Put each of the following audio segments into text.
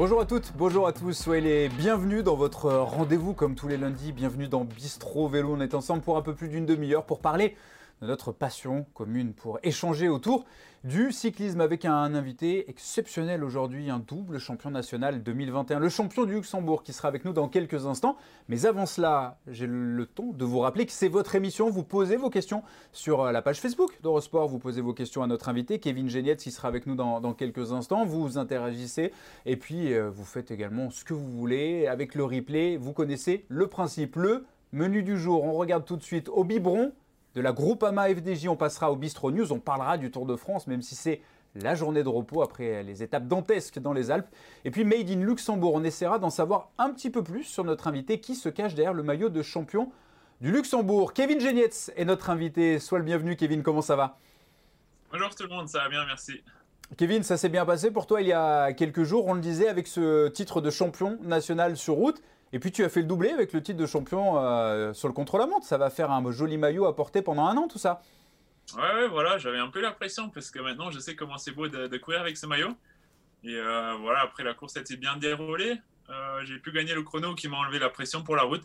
Bonjour à toutes, bonjour à tous, soyez les bienvenus dans votre rendez-vous comme tous les lundis, bienvenue dans Bistro Vélo, on est ensemble pour un peu plus d'une demi-heure pour parler de notre passion commune pour échanger autour du cyclisme avec un invité exceptionnel aujourd'hui, un double champion national 2021, le champion du Luxembourg qui sera avec nous dans quelques instants. Mais avant cela, j'ai le temps de vous rappeler que c'est votre émission. Vous posez vos questions sur euh, la page Facebook d'Eurosport. Vous posez vos questions à notre invité, Kevin Géniette, qui sera avec nous dans, quelques instants. Vous interagissez et puis euh, vous faites également ce que vous voulez avec le replay. Vous connaissez le principe. Le menu du jour, on regarde tout de suite au biberon de la Groupama FDJ, on passera au Bistro News, on parlera du Tour de France, même si c'est la journée de repos après les étapes dantesques dans les Alpes. Et puis Made in Luxembourg, on essaiera d'en savoir un petit peu plus sur notre invité qui se cache derrière le maillot de champion du Luxembourg. Kevin Genietz est notre invité. Sois le bienvenu, Kevin, comment ça va? Bonjour tout le monde, ça va bien, merci. Kevin, ça s'est bien passé pour toi il y a quelques jours, on le disait, avec ce titre de champion national sur route. Et puis tu as fait le doublé avec le titre de champion euh, sur le contre-la-montre. Ça va faire un joli maillot à porter pendant un an, tout ça. Ouais, ouais voilà, j'avais un peu la pression parce que maintenant je sais comment c'est beau de, courir avec ce maillot. Et euh, voilà, après la course, s'est bien déroulée. Euh, j'ai pu gagner le chrono qui m'a enlevé la pression pour la route.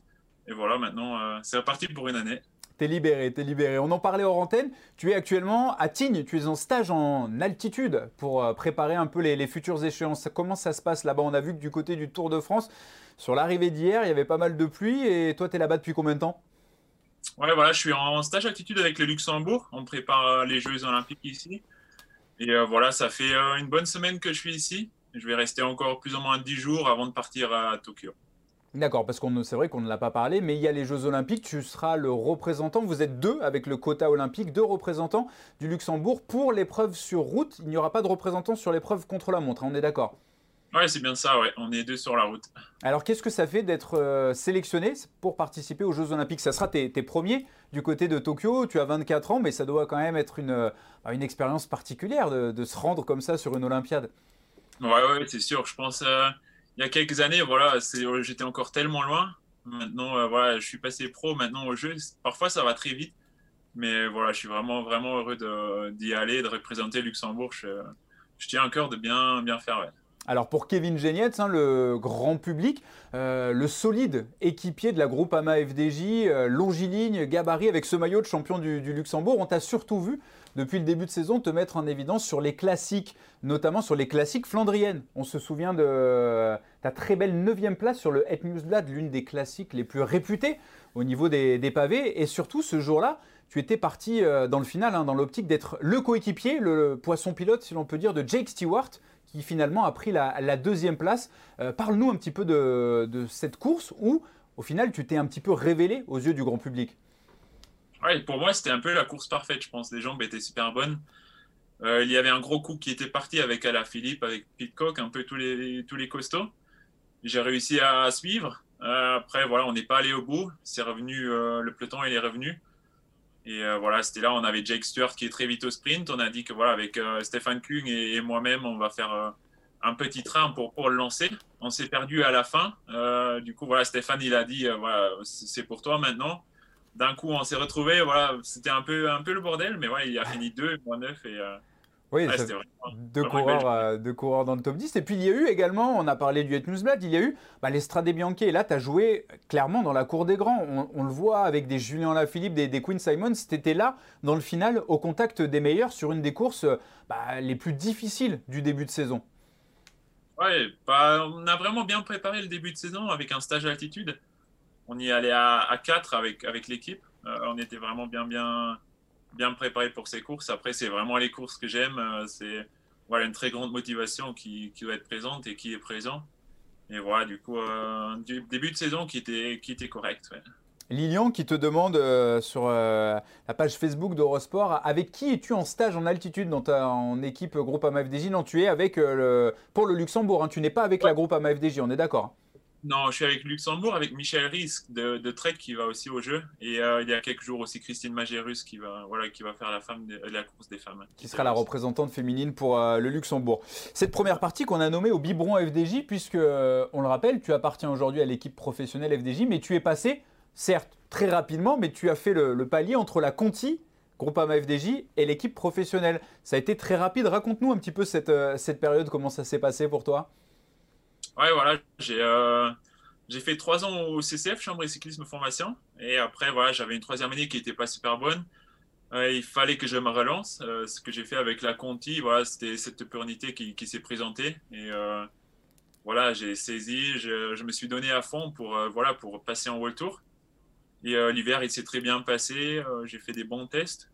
Et voilà, maintenant c'est reparti pour une année. T'es libéré, t'es libéré. On en parlait hors antenne. Tu es actuellement à Tignes, tu es en stage en altitude pour préparer un peu les, les futures échéances. Comment ça se passe là-bas? On a vu que du côté du Tour de France, sur l'arrivée d'hier, il y avait pas mal de pluie. Et toi, tu es là-bas depuis combien de temps? Ouais, voilà, je suis en stage altitude avec le Luxembourg. On prépare euh, les Jeux Olympiques ici. Et euh, voilà, ça fait euh, une bonne semaine que je suis ici. Je vais rester encore plus ou moins 10 jours avant de partir à Tokyo. D'accord, parce qu'on c'est vrai qu'on ne l'a pas parlé, mais il y a les Jeux Olympiques. Tu seras le représentant. Vous êtes deux avec le quota olympique, deux représentants du Luxembourg pour l'épreuve sur route. Il n'y aura pas de représentant sur l'épreuve contre la montre. Hein, on est d'accord? Ouais, c'est bien ça, ouais. On est deux sur la route. Alors, qu'est-ce que ça fait d'être euh, sélectionné pour participer aux Jeux Olympiques? Ça sera tes, premiers du côté de Tokyo. Tu as 24 ans, mais ça doit quand même être une, euh, une expérience particulière de, se rendre comme ça sur une Olympiade. Ouais, ouais, c'est sûr. Je pense, euh, il y a quelques années, voilà, j'étais encore tellement loin. Maintenant, voilà, je suis passé pro maintenant aux Jeux. Parfois, ça va très vite. Mais voilà, je suis vraiment, vraiment heureux d'y aller, de représenter Luxembourg. Je, je tiens à cœur de bien, bien faire. Ouais. Alors pour Kevin Genietz, hein, le grand public, euh, le solide équipier de la groupe AMA FDJ, euh, longiligne, gabarit avec ce maillot de champion du, Luxembourg, on t'a surtout vu depuis le début de saison te mettre en évidence sur les classiques, notamment sur les classiques flandriennes. On se souvient de ta très belle 9 place sur le Het Newsblad, l'une des classiques les plus réputées au niveau des, pavés. Et surtout ce jour-là, tu étais parti euh, dans le final, hein, dans l'optique d'être le coéquipier, le poisson pilote, si l'on peut dire, de Jake Stewart qui finalement a pris la, deuxième place. Euh, parle-nous un petit peu de, cette course où, au final, tu t'es un petit peu révélé aux yeux du grand public. Ouais, pour moi, c'était un peu la course parfaite, je pense. Les jambes étaient super bonnes. Euh, il y avait un gros coup qui était parti avec Ala Philippe, avec Pitcock, un peu tous les, tous les costauds. J'ai réussi à, suivre. Euh, après, voilà, on n'est pas allé au bout. C'est revenu, le peloton, il est revenu. Et euh, voilà, c'était là, on avait Jake Stewart qui est très vite au sprint. On a dit que voilà, avec euh, Stéphane Kung et, moi-même, on va faire euh, un petit train pour, le lancer. On s'est perdu à la fin. du coup, voilà, Stéphane, il a dit voilà, c'est pour toi maintenant. D'un coup, on s'est retrouvés. Voilà, c'était un peu, un peu le bordel, mais voilà, il a fini deux, moi neuf. Et, oui, deux, coureurs, euh, deux coureurs dans le top 10. Et puis il y a eu également, on a parlé du Het Newsblad, il y a eu bah, les Bianche. Et là, tu as joué clairement dans la cour des grands. On, le voit avec des Julien Lafilippe, des, des Quinn Simons. Tu étais là dans le final au contact des meilleurs sur une des courses bah, les plus difficiles du début de saison. Ouais, bah, on a vraiment bien préparé le début de saison avec un stage d'altitude. On y allait à, à 4 avec, avec l'équipe. Euh, on était vraiment bien, bien, bien préparé pour ces courses. Après, c'est vraiment les courses que j'aime. Euh, c'est voilà, une très grande motivation qui, qui, doit être présente et qui est présent. Et voilà, du coup, euh, du début de saison qui était, qui était correct. Lilian qui te demande euh, sur la page Facebook d'Eurosport, avec qui es-tu en stage en altitude dans ta en équipe groupe AMFDJ Non, tu es avec le, pour le Luxembourg, hein. tu n'es pas avec la groupe AMFDJ, on est d'accord hein. Non, je suis avec Luxembourg, avec Michel Ries de, Trek qui va aussi au jeu. Et euh, il y a quelques jours aussi Christine Magérus qui va, voilà, qui va faire la, femme de, la course des femmes. Qui sera la représentante féminine pour euh, le Luxembourg. Cette première partie qu'on a nommée au biberon FDJ, puisque, euh, on le rappelle, tu appartiens aujourd'hui à l'équipe professionnelle FDJ, mais tu es passé, certes, très rapidement, mais tu as fait le, palier entre la Conti Groupama FDJ et l'équipe professionnelle. Ça a été très rapide. Raconte-nous un petit peu cette, cette période, comment ça s'est passé pour toi? Ouais, voilà, j'ai j'ai fait trois ans au CCF, Chambre et Cyclisme Formation. Et après, voilà, j'avais une troisième année qui n'était pas super bonne. Euh, il fallait que je me relance. Euh, ce que j'ai fait avec la Conti, voilà, c'était cette opportunité qui, s'est présentée. Et euh, voilà, j'ai saisi, je, je, me suis donné à fond pour, voilà, pour passer en World Tour. Et l'hiver, il s'est très bien passé. j'ai fait des bons tests.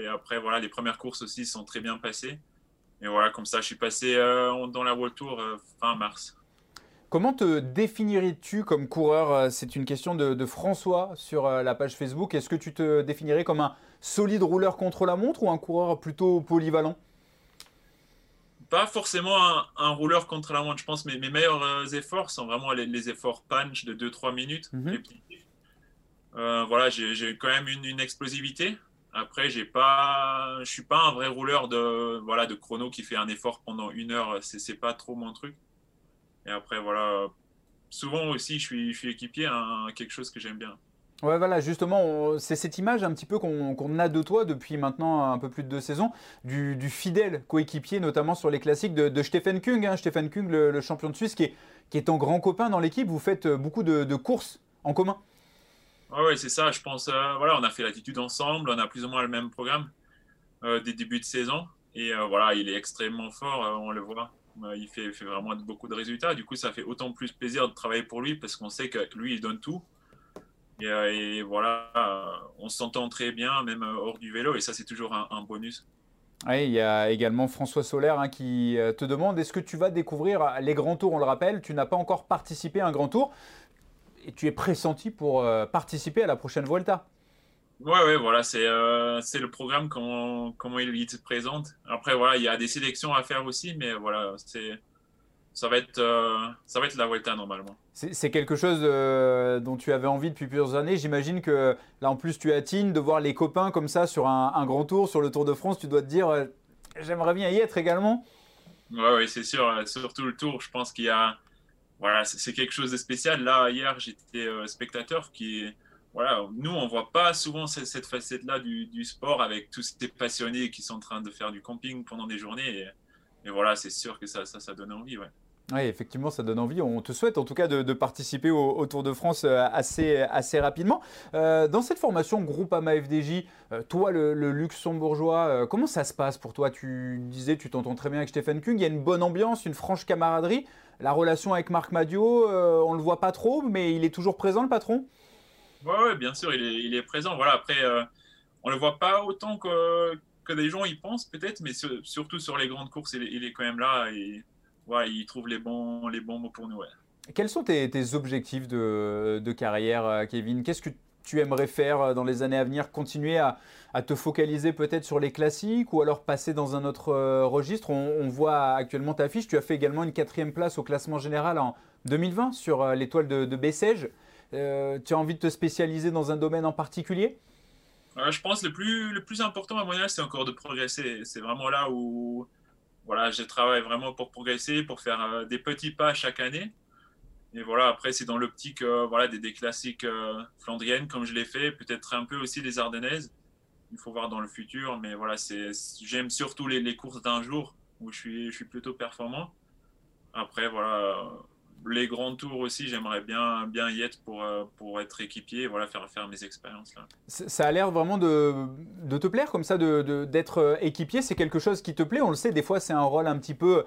et après, voilà, les premières courses aussi sont très bien passées. Et voilà, comme ça, je suis passé dans la World Tour fin mars. Comment te définirais-tu comme coureur euh, C'est une question de, François sur euh, la page Facebook. Est-ce que tu te définirais comme un solide rouleur contre la montre ou un coureur plutôt polyvalent? Pas forcément un, rouleur contre la montre. Je pense que mes, meilleurs euh, efforts sont vraiment les, efforts punch de 2-3 minutes. Mhm. voilà, j'ai quand même une, explosivité. Après, j'ai pas, je suis pas un vrai rouleur de voilà de chrono qui fait un effort pendant une heure. C'est pas trop mon truc. Et après, voilà, souvent aussi, je suis, équipier à quelque chose que j'aime bien. Ouais, voilà, justement, c'est cette image un petit peu qu'on a de toi depuis maintenant un peu plus de deux saisons, du, fidèle coéquipier, notamment sur les classiques de, de Stephen Kung. Hein, Stephen Kung, le, champion de Suisse, qui est, qui est ton grand copain dans l'équipe. Vous faites beaucoup de, courses en commun. Oui, ouais, c'est ça. Je pense, euh, voilà, on a fait l'attitude ensemble, on a plus ou moins le même programme euh, des débuts de saison. Et euh, voilà, il est extrêmement fort, on le voit. Il fait, vraiment beaucoup de résultats. Du coup, ça fait autant plus plaisir de travailler pour lui parce qu'on sait que lui, il donne tout. Et, voilà, on s'entend très bien, même hors du vélo, et ça, c'est toujours un, bonus. Oui, il y a également François Solaire hein, qui te demande est-ce que tu vas découvrir les grands tours On le rappelle, tu n'as pas encore participé à un grand tour et tu es pressenti pour participer à la prochaine Vuelta? Ouais, ouais, voilà, c'est euh, le programme, comment, comment il se présente. Après, voilà, il y a des sélections à faire aussi, mais voilà, c'est ça va être euh, ça va être la Vuelta normalement. C'est quelque chose euh, dont tu avais envie depuis plusieurs années. J'imagine que là en plus tu attines de voir les copains comme ça sur un, un grand tour, sur le Tour de France. Tu dois te dire euh, j'aimerais bien y être également. Ouais, ouais c'est sûr. Surtout le Tour, je pense qu'il y a voilà, c'est quelque chose de spécial. Là hier j'étais spectateur qui voilà, nous, on voit pas souvent cette, facette-là du, sport avec tous ces passionnés qui sont en train de faire du camping pendant des journées. Et, voilà, c'est sûr que ça, ça, donne envie. Ouais. Oui, effectivement, ça donne envie. On te souhaite en tout cas de, participer au, Tour de France euh, assez, assez rapidement. Euh, dans cette formation Groupama FDJ, euh, toi, le, luxembourgeois, comment ça se passe pour toi? Tu disais, tu t'entends très bien avec Stephen Kung, il y a une bonne ambiance, une franche camaraderie. La relation avec Marc Madio, on ne le voit pas trop, mais il est toujours présent, le patron? Oui, bien sûr, il est, présent. Voilà, après, euh, on ne le voit pas autant que, que des gens y pensent, peut-être, mais surtout sur les grandes courses, il, est quand même là et voilà, il trouve les bons, les bons mots pour nous. Quels sont tes, objectifs de, carrière, euh, Kevin? Qu'est-ce que tu aimerais faire euh, dans les années à venir Continuer à, te focaliser peut-être sur les classiques ou alors passer dans un autre registre? On, voit actuellement ta fiche. Tu as fait également une quatrième place au classement général en 2020 sur l'étoile de, de Bessèges. Euh, tu as envie de te spécialiser dans un domaine en particulier? Je pense que le plus, le plus important à mon avis, c'est encore de progresser. C'est vraiment là où voilà, je travaille vraiment pour progresser, pour faire euh, des petits pas chaque année. Et voilà, après, c'est dans l'optique euh, voilà, des, classiques flandriennes, comme je l'ai fait, peut-être un peu aussi des ardennaises. Il faut voir dans le futur, mais voilà, j'aime surtout les, courses d'un jour où je suis, je suis plutôt performant. Après, voilà, les grands tours aussi, j'aimerais bien, bien y être pour, euh, pour être équipier voilà, faire, faire mes expériences. Là. Ça a l'air vraiment de, de, te plaire comme ça, d'être de, euh, équipier. C'est quelque chose qui te plaît. On le sait, des fois, c'est un rôle un petit peu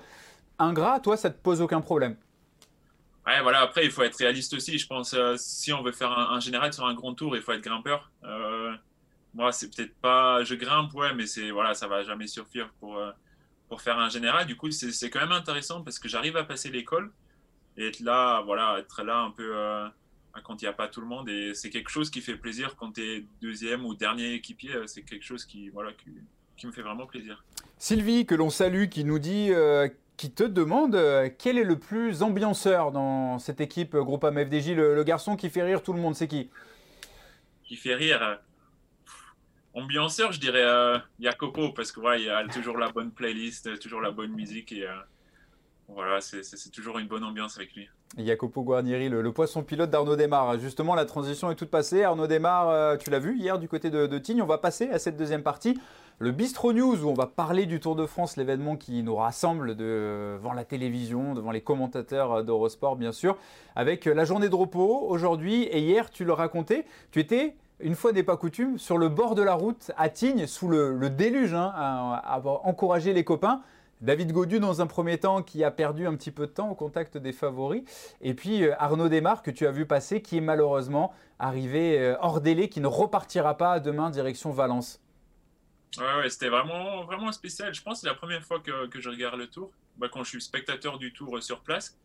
ingrat. Toi, ça te pose aucun problème. Ouais, voilà, après, il faut être réaliste aussi. Je pense, euh, si on veut faire un, général sur un grand tour, il faut être grimpeur. moi, c'est peut-être pas. Je grimpe, ouais, mais c'est voilà, ça va jamais suffire pour, pour faire un général. Du coup, c'est quand même intéressant parce que j'arrive à passer l'école et être là, voilà, être là un peu euh, quand il n'y a pas tout le monde. Et c'est quelque chose qui fait plaisir quand tu es deuxième ou dernier équipier. Euh, c'est quelque chose qui, voilà, qui, me fait vraiment plaisir. Sylvie, que l'on salue, qui nous dit, euh, qui te demande quel est le plus ambianceur dans cette équipe Groupama FDJ, le, garçon qui fait rire tout le monde, c'est qui? Qui fait rire Ambianceur, je dirais Jacopo, parce que voilà, il a toujours la bonne playlist, toujours la bonne musique et voilà, c'est toujours une bonne ambiance avec lui. Jacopo Guarnieri, le, poisson pilote d'Arnaud Desmar. Justement, la transition est toute passée. Arnaud Desmar, euh, tu l'as vu hier du côté de, de, Tignes. On va passer à cette deuxième partie. Le Bistro News où on va parler du Tour de France, l'événement qui nous rassemble devant la télévision, devant les commentateurs d'Eurosport bien sûr, avec la journée de repos aujourd'hui et hier tu le racontais, tu étais une fois n'est pas coutume, sur le bord de la route à Tignes, sous le, déluge, hein, à, encourager les copains. David Godu dans un premier temps qui a perdu un petit peu de temps au contact des favoris. Et puis euh, Arnaud Desmar que tu as vu passer qui est malheureusement arrivé euh, hors délai, qui ne repartira pas demain direction Valence. Ouais, c'était vraiment, vraiment spécial. Je pense que c'est la première fois que, je regarde le tour, bah, quand je suis spectateur du tour euh, sur place.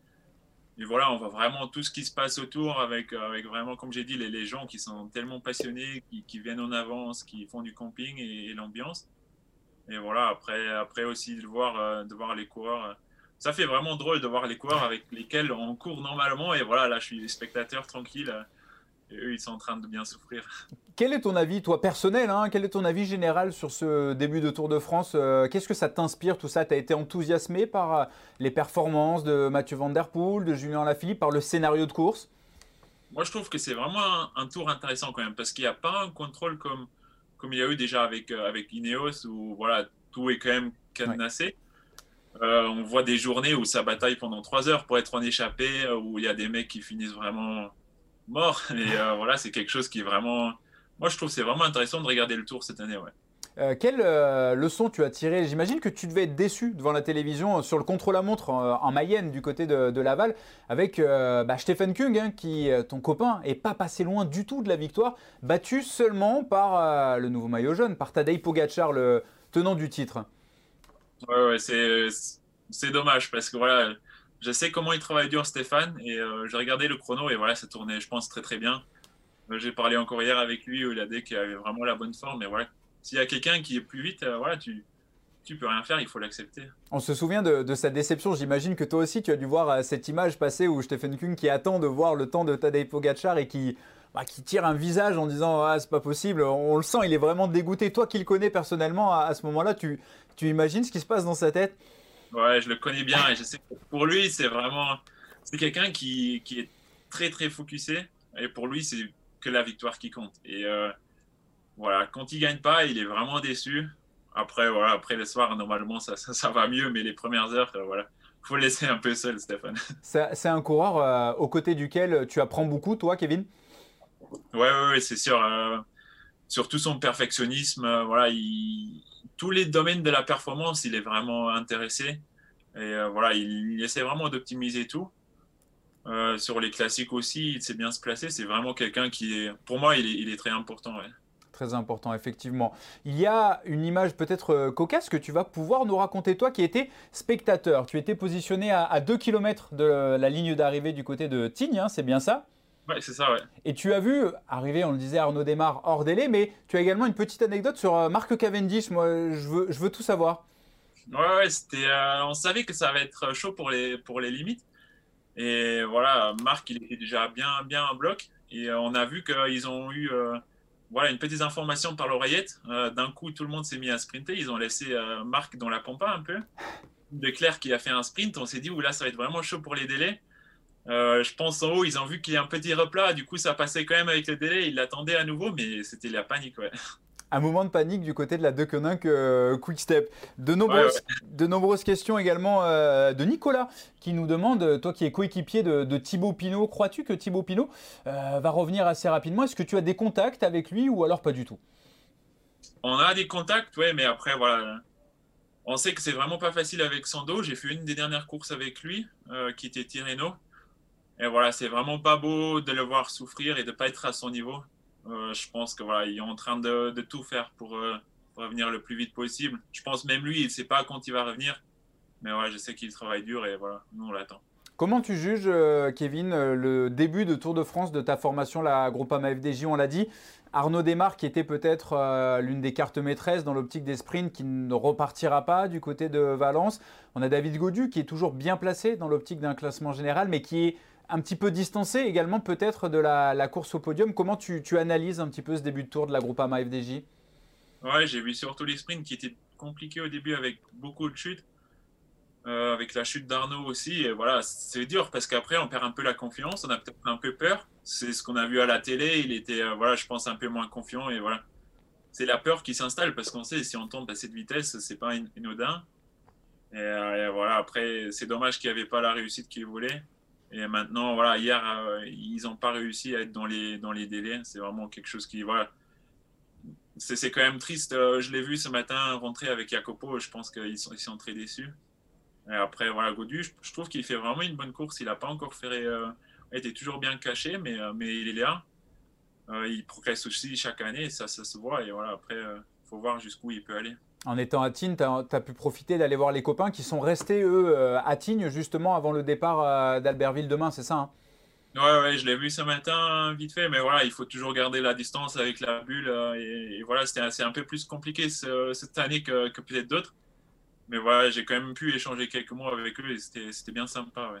Et voilà, on voit vraiment tout ce qui se passe autour avec, avec vraiment, comme j'ai dit, les, gens qui sont tellement passionnés, qui, viennent en avance, qui font du camping et l'ambiance. Et voilà, après, après aussi de voir, euh, de voir les coureurs. Euh, ça fait vraiment drôle de voir les coureurs avec lesquels on court normalement. Et voilà, là, je suis spectateur tranquille. Euh, et eux, ils sont en train de bien souffrir. Quel est ton avis, toi, personnel hein, Quel est ton avis général sur ce début de Tour de France Qu'est-ce que ça t'inspire, tout ça? Tu as été enthousiasmé par les performances de Mathieu Van Der Poel, de Julien Lafilippe, par le scénario de course? Moi, je trouve que c'est vraiment un, un, tour intéressant quand même, parce qu'il n'y a pas un contrôle comme comme il y a eu déjà avec, euh, avec Ineos, où voilà, tout est quand même cadenassé. Euh, on voit des journées où ça bataille pendant trois heures pour être en échappé, euh, où il y a des mecs qui finissent vraiment morts. Et voilà, c'est quelque chose qui est vraiment. Moi, je trouve c'est vraiment intéressant de regarder le tour cette année. Ouais. Euh, quelle euh, leçon tu as tiré J'imagine que tu devais être déçu devant la télévision euh, sur le contre-la-montre en, Mayenne du côté de, Laval avec bah, Stephen Kung, hein, qui, ton copain, est pas passé loin du tout de la victoire, battu seulement par le nouveau maillot jaune, par Tadej Pogacar, le tenant du titre. Ouais, ouais c'est dommage parce que voilà, je sais comment il travaille dur Stéphane et j'ai regardé le chrono et voilà, ça tournait, je pense, très très bien. J'ai parlé encore hier avec lui où il a dit qu'il avait vraiment la bonne forme, mais voilà, s'il y a quelqu'un qui est plus vite, euh, voilà, tu tu peux rien faire, il faut l'accepter. On se souvient de, sa déception. J'imagine que toi aussi, tu as dû voir euh, cette image passer où Stephen Kung qui attend de voir le temps de Tadej Pogacar et qui, bah, qui tire un visage en disant ah c'est pas possible. On le sent, il est vraiment dégoûté. Toi qui le connais personnellement, à, ce moment-là, tu, tu imagines ce qui se passe dans sa tête? Ouais, je le connais bien et je sais que pour lui, c'est vraiment c'est quelqu'un qui, qui, est très très focusé et pour lui, c'est que la victoire qui compte. Et euh, voilà, quand il gagne pas, il est vraiment déçu. Après, voilà, après le soir, normalement, ça, ça, va mieux, mais les premières heures, euh, voilà, faut laisser un peu seul, Stéphane. C'est un coureur euh, aux côtés duquel tu apprends beaucoup, toi, Kevin? Ouais, ouais, ouais c'est sûr. Euh, surtout son perfectionnisme, voilà, il, tous les domaines de la performance, il est vraiment intéressé. Et voilà, il, essaie vraiment d'optimiser tout. sur les classiques aussi, il sait bien se placer. C'est vraiment quelqu'un qui est, pour moi, il est, très important. Très important, effectivement. Il y a une image peut-être euh, cocasse que tu vas pouvoir nous raconter, toi qui étais spectateur. Tu étais positionné à, 2 km de la ligne d'arrivée du côté de Tignes, hein, c'est bien ça? Ouais, c'est ça, ouais. Et tu as vu arriver, on le disait, Arnaud Desmar hors délai, mais tu as également une petite anecdote sur euh, Marc Cavendish. Moi, je veux, je veux tout savoir. Ouais, ouais, c'était, euh, on savait que ça va être chaud pour les, pour les limites. Et voilà, Marc, il était déjà bien, bien en bloc. Et on a vu qu'ils ont eu voilà, une petite information par l'oreillette. Euh, d'un coup, tout le monde s'est mis à sprinter. Ils ont laissé euh, Marc dans la pampa un peu. De Claire qui a fait un sprint. On s'est dit, là, ça va être vraiment chaud pour les délais. Euh, je pense en haut, ils ont vu qu'il y a un petit replat. Du coup, ça passait quand même avec les délais. Ils l'attendaient à nouveau, mais c'était la panique. Ouais un moment de panique du côté de la Deceuninck euh, Quick Step. De nombreuses, de nombreuses questions également euh, de Nicolas qui nous demande, toi qui es coéquipier de, Thibaut Pinot, crois-tu que Thibaut Pinot euh, va revenir assez rapidement? Est-ce que tu as des contacts avec lui ou alors pas du tout? On a des contacts, oui, mais après, voilà. On sait que c'est vraiment pas facile avec Sando. J'ai fait une des dernières courses avec lui, qui était Tirreno. Et voilà, c'est vraiment pas beau de le voir souffrir et de pas être à son niveau. Euh, je pense que voilà, est en train de, tout faire pour, euh, revenir le plus vite possible. Je pense même lui, il ne sait pas quand il va revenir. Mais ouais, je sais qu'il travaille dur et voilà, nous on l'attend. Comment tu juges, euh, Kevin, le début de Tour de France de ta formation, la Groupama FDJ, on l'a dit Arnaud Desmar, qui était peut-être l'une des cartes maîtresses dans l'optique des sprints, qui ne repartira pas du côté de Valence. On a David Godu, qui est toujours bien placé dans l'optique d'un classement général, mais qui est un petit peu distancé également peut-être de la, course au podium. Comment tu, analyses un petit peu ce début de tour de la Groupama FDJ Ouais, j'ai vu surtout les sprints qui étaient compliqués au début avec beaucoup de chutes. Euh, avec la chute d'Arnaud aussi. Voilà, c'est dur parce qu'après, on perd un peu la confiance, on a peut-être un peu peur. C'est ce qu'on a vu à la télé. Il était, euh, voilà, je pense, un peu moins confiant. Et voilà, c'est la peur qui s'installe parce qu'on sait si on tombe à cette vitesse, c'est pas inodin. Et, et, voilà, après, c'est dommage qu'il n'y avait pas la réussite qu'ils voulaient. Et maintenant, voilà, hier, euh, ils n'ont pas réussi à être dans les, délais. C'est vraiment quelque chose qui, voilà, c'est quand même triste. Euh, je l'ai vu ce matin rentrer avec Jacopo. Je pense qu'ils sont, ils sont très déçus. Et après, voilà, Godu, je, trouve qu'il fait vraiment une bonne course. Il n'a pas encore fait. Euh, il était toujours bien caché, mais, mais il est là. il progresse aussi chaque année, ça, ça se voit. Et voilà, après, il faut voir jusqu'où il peut aller. En étant à Tignes, tu as, pu profiter d'aller voir les copains qui sont restés, eux, euh, à Tignes, justement, avant le départ euh, d'Albertville demain, c'est ça hein? Ouais, ouais, je l'ai vu ce matin, vite fait, mais voilà, il faut toujours garder la distance avec la bulle. Euh, et, voilà, c'était un peu plus compliqué cette année que, peut-être d'autres. Mais voilà, j'ai quand même pu échanger quelques mots avec eux et c'était bien sympa. Ouais.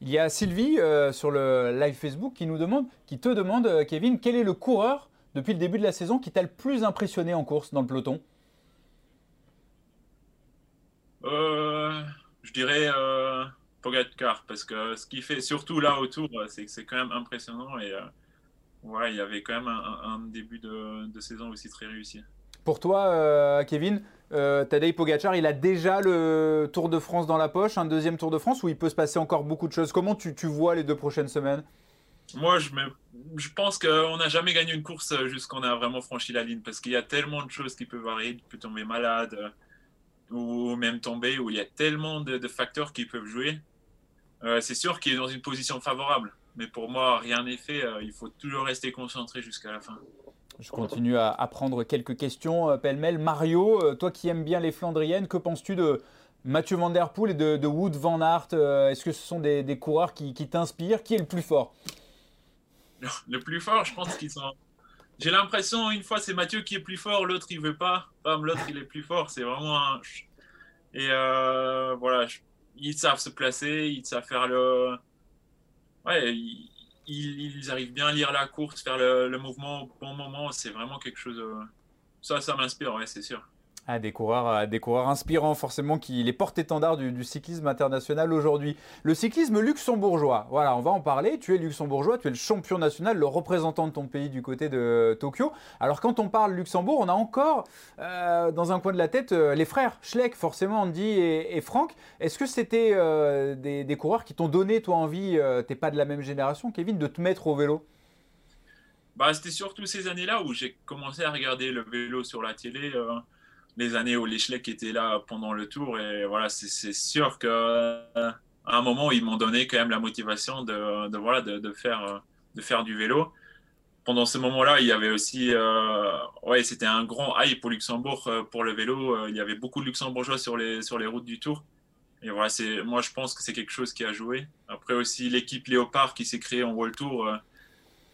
Il y a Sylvie sur le live Facebook qui nous demande, qui te demande, Kevin, quel est le coureur depuis le début de la saison qui t'a le plus impressionné en course dans le peloton? Je dirais euh, Pogacar, parce que ce qu'il fait, surtout là autour, c'est c'est quand même impressionnant. Et euh, il y avait quand même un, début de, saison aussi très réussi. Pour toi, euh, Kevin, Tadej Pogacar, il a déjà le Tour de France dans la poche, un deuxième Tour de France, où il peut se passer encore beaucoup de choses? Comment tu, tu vois les deux prochaines semaines? Moi, je, me, je pense qu'on n'a jamais gagné une course jusqu'on a vraiment franchi la ligne parce qu'il y a tellement de choses qui peuvent arriver. Tu peux tomber malade, ou même tomber, où il y a tellement de, facteurs qui peuvent jouer. Euh, c'est sûr qu'il est dans une position favorable, mais pour moi, rien n'est fait. Euh, il faut toujours rester concentré jusqu'à la fin. Je continue à, prendre quelques questions euh, pêle-mêle. Mario, toi qui aimes bien les Flandriennes, que penses-tu de Mathieu Van Der Poel et de, Wood Van Aert Est-ce que ce sont des, coureurs qui, qui t'inspirent? Qui est le plus fort? Le plus fort, je pense qu'ils sont j'ai l'impression, une fois, c'est Mathieu qui est plus fort, l'autre, il veut pas. L'autre, il est plus fort. C'est vraiment un. Et euh, voilà, ils savent se placer, ils savent faire le. Ouais, ils, arrivent bien à lire la course, faire le, le mouvement au bon moment. C'est vraiment quelque chose. Ça, ça m'inspire, ouais, c'est sûr. Ah, des, coureurs, euh, des coureurs inspirants, forcément, qui les porte-étendards du, du, cyclisme international aujourd'hui. Le cyclisme luxembourgeois, voilà, on va en parler. Tu es luxembourgeois, tu es le champion national, le représentant de ton pays du côté de Tokyo. Alors, quand on parle Luxembourg, on a encore euh, dans un coin de la tête euh, les frères Schleck, forcément, Andy et, Franck. Est-ce que c'était des, coureurs qui t'ont donné, toi, envie, t'es pas de la même génération, Kevin, de te mettre au vélo? Bah, C'était surtout ces années-là où j'ai commencé à regarder le vélo sur la télé les années où les Schleck étaient là pendant le tour. Et voilà, c'est sûr qu'à un moment, ils m'ont donné quand même la motivation de, voilà, de, faire, de faire du vélo. Pendant ce moment-là, il y avait aussi, euh, ouais, c'était un grand hype pour Luxembourg euh, pour le vélo. Euh, il y avait beaucoup de Luxembourgeois sur les, sur les routes du Tour. Et voilà, moi, je pense que c'est quelque chose qui a joué. Après aussi, l'équipe Léopard qui s'est créée en World Tour.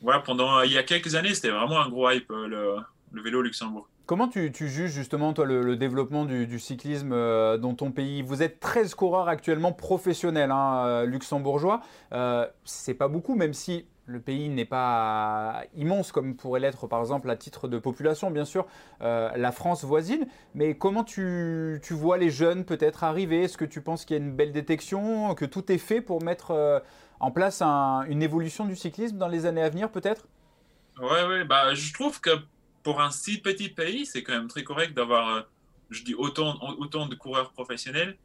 voilà, pendant, il y a quelques années, c'était vraiment un gros hype, le, le vélo Luxembourg. Comment tu, juges justement toi le, développement du, cyclisme euh, dans ton pays? Vous êtes 13 coureurs actuellement professionnels hein, euh, luxembourgeois. Euh, c'est pas beaucoup, même si le pays n'est pas immense comme pourrait l'être par exemple à titre de population, bien sûr, la France voisine. Mais comment tu, vois les jeunes peut-être arriver? Est-ce que tu penses qu'il y a une belle détection, que tout est fait pour mettre en place une évolution du cyclisme dans les années à venir peut-être? Ouais, ouais, bah, je trouve que pour un si petit pays, c'est quand même très correct d'avoir, euh, je dis, autant, autant de coureurs professionnels.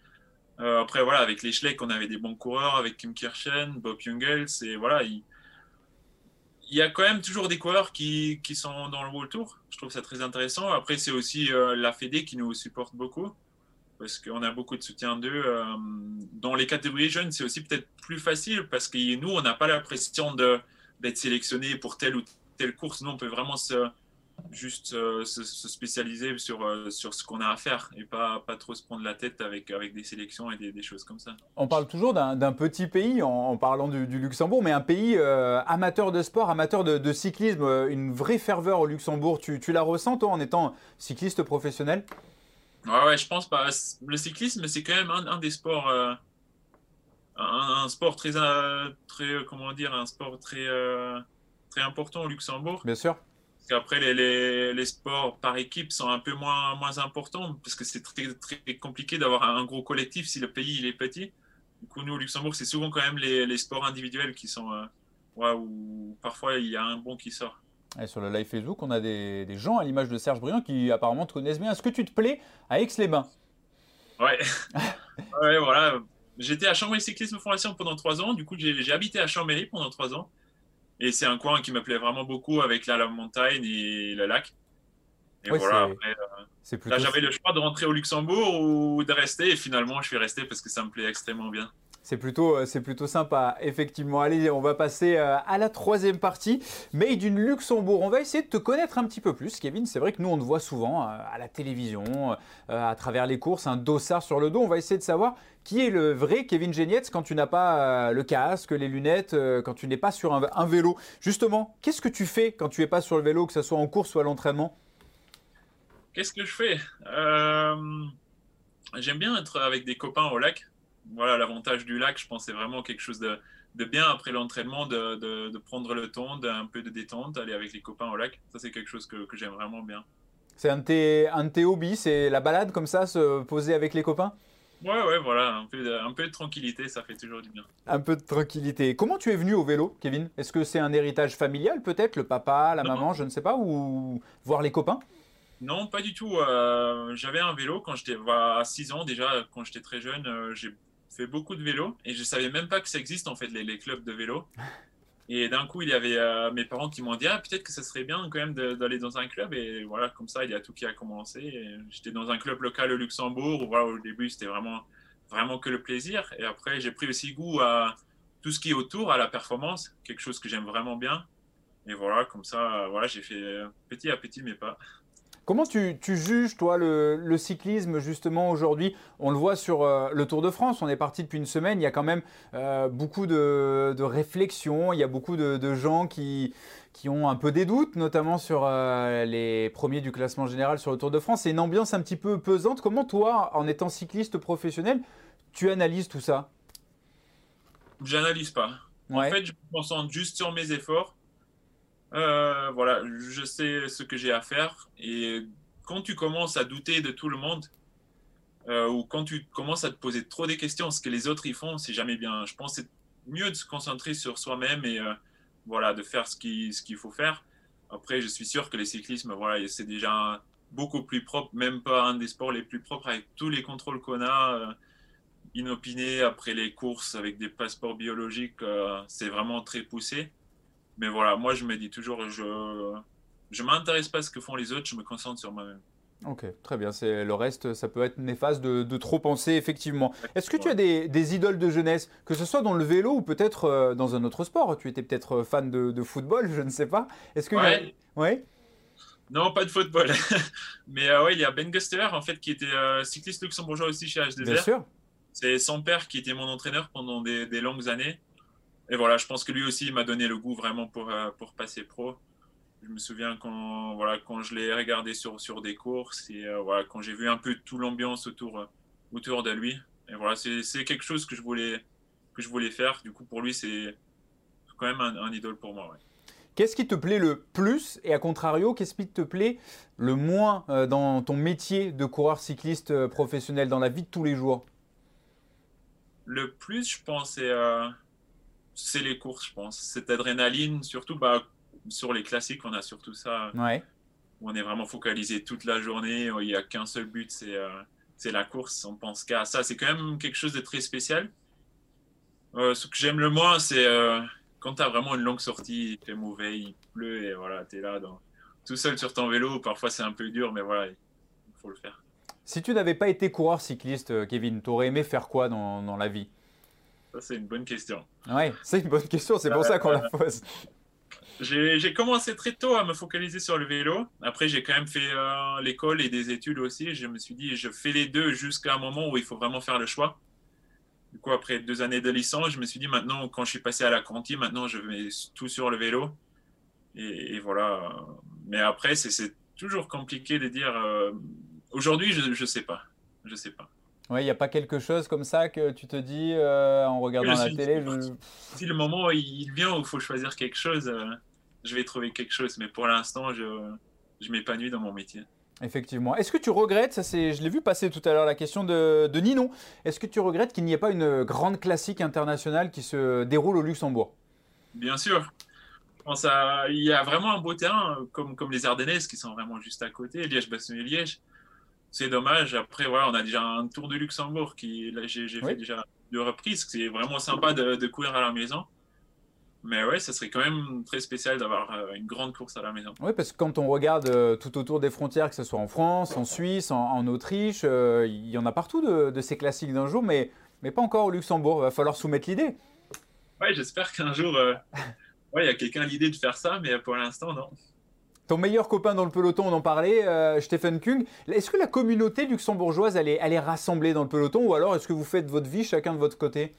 Euh, après, voilà, avec les Schleck, on avait des bons coureurs, avec Kim Kirchen, Bob Jungels, et voilà, il, y a quand même toujours des coureurs qui, qui, sont dans le World Tour. Je trouve ça très intéressant. Après, c'est aussi euh, la Fédé qui nous supporte beaucoup, parce qu'on a beaucoup de soutien d'eux. dans les catégories jeunes, c'est aussi peut-être plus facile, parce que nous, on n'a pas la pression d'être sélectionné pour telle ou telle course. Nous, on peut vraiment se juste euh, se, spécialiser sur, euh, sur ce qu'on a à faire et pas, pas trop se prendre la tête avec, avec des sélections et des, choses comme ça. On parle toujours d'un petit pays en, parlant du, Luxembourg, mais un pays euh, amateur de sport, amateur de, cyclisme, une vraie ferveur au Luxembourg. Tu, tu, la ressens toi en étant cycliste professionnel? Ouais, ouais, je pense pas. Le cyclisme, c'est quand même un, des sports. Un, un, sport très, très, comment dire, un sport très, très important au Luxembourg. Bien sûr après les, les, sports par équipe sont un peu moins, moins importants parce que c'est très, très compliqué d'avoir un gros collectif si le pays il est petit. Du coup, nous, au Luxembourg, c'est souvent quand même les, les sports individuels qui sont. Euh, où parfois il y a un bon qui sort. Et sur le live Facebook, on a des, gens à l'image de Serge Briand qui apparemment te connaissent bien. Est-ce que tu te plais à Aix-les-Bains? Ouais. ouais, voilà. J'étais à Chambéry Cyclisme Formation pendant trois ans. Du coup, j'ai habité à Chambéry pendant trois ans. Et c'est un coin qui me plaît vraiment beaucoup avec la, montagne et le lac. Et voilà, après, euh, là, j'avais le choix de rentrer au Luxembourg ou de rester. Et finalement, je suis resté parce que ça me plaît extrêmement bien. C'est plutôt, euh, plutôt sympa, effectivement. Allez, on va passer euh, à la troisième partie. Made in Luxembourg. On va essayer de te connaître un petit peu plus, Kevin. C'est vrai que nous, on te voit souvent euh, à la télévision, à travers les courses, un dossard sur le dos. On va essayer de savoir qui est le vrai Kevin Genietz quand tu n'as pas le casque, les lunettes, quand tu n'es pas sur un, vélo. Justement, qu'est-ce que tu fais quand tu n'es pas sur le vélo, que ce soit en course ou à l'entraînement? Qu'est-ce que je fais? J'aime bien être avec des copains au lac voilà, l'avantage du lac, je pense, c'est vraiment quelque chose de, bien après l'entraînement, de, prendre le temps, d'un peu de détente, aller avec les copains au lac. Ça, c'est quelque chose que, j'aime vraiment bien. C'est un de tes, hobbies, c'est la balade comme ça, se poser avec les copains? Ouais, ouais, voilà, un peu, de, un peu de tranquillité, ça fait toujours du bien. Un peu de tranquillité. Comment tu es venu au vélo, Kevin? Est-ce que c'est un héritage familial peut-être, le papa, la maman, je ne sais pas, ou voir les copains? Non, pas du tout. Euh, j'avais un vélo quand j'étais à 6 ans déjà, quand j'étais très jeune. Euh, j'ai fait beaucoup de vélo et je savais même pas que ça existe en fait les, clubs de vélo. Et d'un coup, il y avait euh, mes parents qui m'ont dit ah, peut-être que ça serait bien quand même d'aller dans un club. Et voilà, comme ça, il y a tout qui a commencé. J'étais dans un club local au Luxembourg. Où, voilà, au début, c'était vraiment, vraiment que le plaisir. Et après, j'ai pris aussi goût à tout ce qui est autour, à la performance, quelque chose que j'aime vraiment bien. Et voilà, comme ça, voilà, j'ai fait petit à petit mes pas. Comment tu, juges, toi, le, cyclisme, justement, aujourd'hui? On le voit sur euh, le Tour de France, on est parti depuis une semaine, il y a quand même euh, beaucoup de, réflexions, il y a beaucoup de, gens qui, qui, ont un peu des doutes, notamment sur euh, les premiers du classement général sur le Tour de France. C'est une ambiance un petit peu pesante. Comment, toi, en étant cycliste professionnel, tu analyses tout ça? J'analyse pas. En fait, je me concentre juste sur mes efforts euh, voilà, je sais ce que j'ai à faire. Et quand tu commences à douter de tout le monde, euh, ou quand tu commences à te poser trop des questions, ce que les autres y font, c'est jamais bien. Je pense que c'est mieux de se concentrer sur soi-même et euh, voilà, de faire ce qu'il faut faire. Après, je suis sûr que les cyclismes, voilà, c'est déjà beaucoup plus propre, même pas un des sports les plus propres avec tous les contrôles qu'on a inopinés après les courses avec des passeports biologiques, c'est vraiment très poussé. Mais voilà, moi, je me dis toujours, je ne m'intéresse pas à ce que font les autres, je me concentre sur moi-même. Ok, très bien. C'est le reste, ça peut être néfaste de, de trop penser effectivement. Est-ce que tu as des, des, idoles de jeunesse, que ce soit dans le vélo ou peut-être euh, dans un autre sport? Tu étais peut-être fan de, de, football, je ne sais pas. Est-ce que ouais. ouais. Non, pas de football. Mais euh, ouais, il y a Ben Guster en fait qui était euh, cycliste luxembourgeois aussi chez HDZ. Bien sûr. C'est son père qui était mon entraîneur pendant des, des longues années. Et voilà, je pense que lui aussi m'a donné le goût vraiment pour, euh, pour passer pro. Je me souviens quand, voilà, quand je l'ai regardé sur, sur des courses et euh, voilà, quand j'ai vu un peu toute l'ambiance autour, euh, autour de lui. Et voilà, c'est quelque chose que je, voulais, que je voulais faire. Du coup, pour lui, c'est quand même un, idole pour moi. Qu'est-ce qui te plaît le plus et à contrario, qu'est-ce qui te plaît le moins dans ton métier de coureur cycliste professionnel, dans la vie de tous les jours? Le plus, je pense, c'est c'est les courses, je pense. Cette adrénaline, surtout bah, sur les classiques, on a surtout ça. Ouais. On est vraiment focalisé toute la journée. Il n'y a qu'un seul but, c'est euh, c'est la course. On pense qu'à ça. C'est quand même quelque chose de très spécial. Euh, ce que j'aime le moins, c'est euh, quand tu as vraiment une longue sortie, il fait mauvais, il pleut et voilà, tu es là tout seul sur ton vélo. Parfois, c'est un peu dur, mais voilà, il faut le faire. Si tu n'avais pas été coureur cycliste, Kevin, tu aurais aimé faire quoi dans, dans la vie? Ça, c'est une bonne question. Oui, c'est une bonne question, c'est pour ça qu'on la pose. J'ai commencé très tôt à me focaliser sur le vélo. Après, j'ai quand même fait euh, l'école et des études aussi. Je me suis dit, je fais les deux jusqu'à un moment où il faut vraiment faire le choix. Du coup, après deux années de licence, je me suis dit, maintenant, quand je suis passé à la Conti, maintenant, je mets tout sur le vélo. Et, voilà. Mais après, c'est toujours compliqué de dire. Euh, aujourd'hui, je ne sais pas. Je sais pas. Il n'y a pas quelque chose comme ça que tu te dis euh, en regardant la télé Si le moment il vient où il faut choisir quelque chose, euh, je vais trouver quelque chose. Mais pour l'instant, je, je m'épanouis dans mon métier. Effectivement. Est-ce que tu regrettes, ça c'est, je l'ai vu passer tout à l'heure la question de, de Ninon, est-ce que tu regrettes qu'il n'y ait pas une grande classique internationale qui se déroule au Luxembourg? Bien sûr. il y a vraiment un beau terrain, comme, comme les Ardennaises qui sont vraiment juste à côté, Liège-Bastogne-Liège. C'est dommage. Après, voilà, on a déjà un tour de Luxembourg qui, j'ai fait déjà deux reprises. C'est vraiment sympa de, de courir à la maison. Mais ouais, ça serait quand même très spécial d'avoir euh, une grande course à la maison. Oui, parce que quand on regarde euh, tout autour des frontières, que ce soit en France, en Suisse, en, Autriche, euh, il y en a partout de, ces classiques d'un jour, mais, mais pas encore au Luxembourg. Il va falloir soumettre l'idée. Ouais, j'espère qu'un jour, ouais, il y a quelqu'un l'idée de faire ça, mais pour l'instant, non. Ton meilleur copain dans le peloton, on en parlait, Stephen Kung. Est-ce que la communauté luxembourgeoise, elle est, elle est rassemblée dans le peloton ou alors est-ce que vous faites votre vie chacun de votre côté?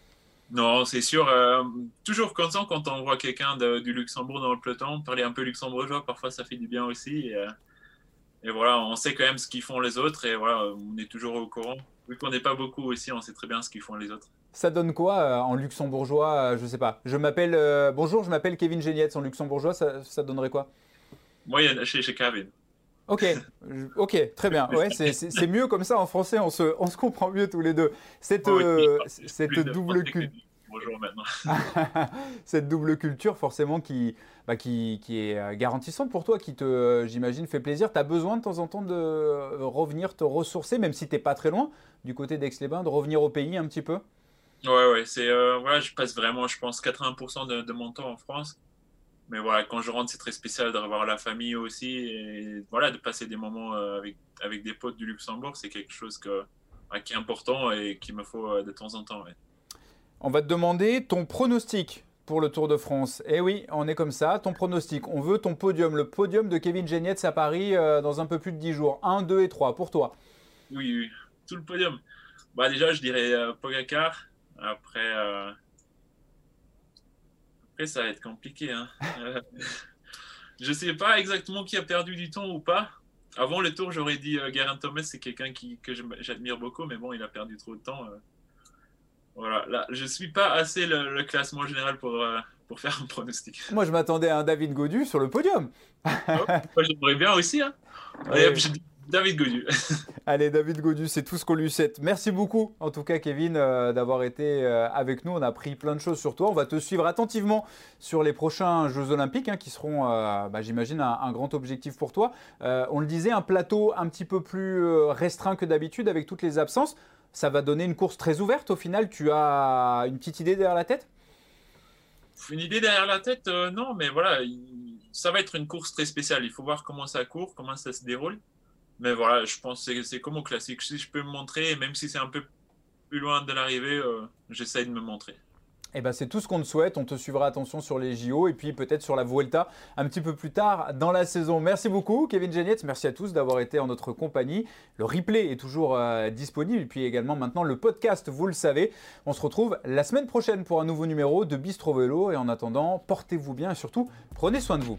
Non, c'est sûr. Euh, toujours content quand on voit quelqu'un du Luxembourg dans le peloton. Parler un peu luxembourgeois, parfois ça fait du bien aussi. Et, euh, voilà, on sait quand même ce qu'ils font les autres. Et voilà, on est toujours au courant. Vu qu'on n'est pas beaucoup aussi, on sait très bien ce qu'ils font les autres. Ça donne quoi euh, en luxembourgeois Je sais pas. Je m'appelle. bonjour, je m'appelle Kevin Genietz. En luxembourgeois, ça, donnerait quoi? Moi, chez, chez Kevin. Ok, ok, très bien. Ouais, c'est mieux comme ça en français, on se, on se comprend mieux tous les deux. Cette, euh, cette double culture. cette double culture, forcément, qui, bah, qui, qui, est euh, garantissante pour toi, qui te, euh, j'imagine, fait plaisir. Tu as besoin de temps en temps de revenir te ressourcer, même si tu n'es pas très loin du côté d'Aix-les-Bains, de revenir au pays un petit peu? Ouais, ouais, c'est, voilà, je passe vraiment, je pense, 80% de, de, mon temps en France mais voilà, quand je rentre, c'est très spécial de revoir la famille aussi. Et voilà, de passer des moments euh, avec, avec des potes du Luxembourg, c'est quelque chose que, qui est important et qu'il me faut euh, de temps en temps. On va te demander ton pronostic pour le Tour de France. Eh oui, on est comme ça, ton pronostic. On veut ton podium, le podium de Kevin Genietz à Paris euh, dans un peu plus de 10 jours. 1, 2 et 3 pour toi. Oui, oui, tout le podium. Bah, déjà, je dirais Pogacar. Après, ça va être compliqué. Hein. Euh, je sais pas exactement qui a perdu du temps ou pas. Avant le tour, j'aurais dit euh, Garen Thomas, c'est quelqu'un qui, que j'admire beaucoup, mais bon, il a perdu trop de temps. Euh. Voilà, là, je suis pas assez le, classement général pour, pour faire un pronostic. Moi, je m'attendais à un David Godu sur le podium. moi, j'aimerais bien aussi. Hein. David Godu. Allez, David Godu, c'est tout ce qu'on lui souhaite. Merci beaucoup, en tout cas, Kevin, euh, d'avoir été euh, avec nous. On a appris plein de choses sur toi. On va te suivre attentivement sur les prochains Jeux Olympiques, hein, qui seront, euh, bah, j'imagine, un, grand objectif pour toi. on le disait, un plateau un petit peu plus restreint que d'habitude, avec toutes les absences. Ça va donner une course très ouverte. Au final, tu as une petite idée derrière la tête? Une idée derrière la tête, non, mais voilà, ça va être une course très spéciale. Il faut voir comment ça court, comment ça se déroule. Mais voilà, je pense que c'est comme au classique. Si je peux me montrer, même si c'est un peu plus loin de l'arrivée, euh, j'essaye de me montrer. Eh ben, c'est tout ce qu'on te souhaite. On te suivra attention sur les JO et puis peut-être sur la Vuelta un petit peu plus tard dans la saison. Merci beaucoup, Kevin Genietz. Merci à tous d'avoir été en notre compagnie. Le replay est toujours euh, disponible et puis également maintenant le podcast, vous le savez. On se retrouve la semaine prochaine pour un nouveau numéro de Bistro Vélo. Et en attendant, portez-vous bien et surtout, prenez soin de vous.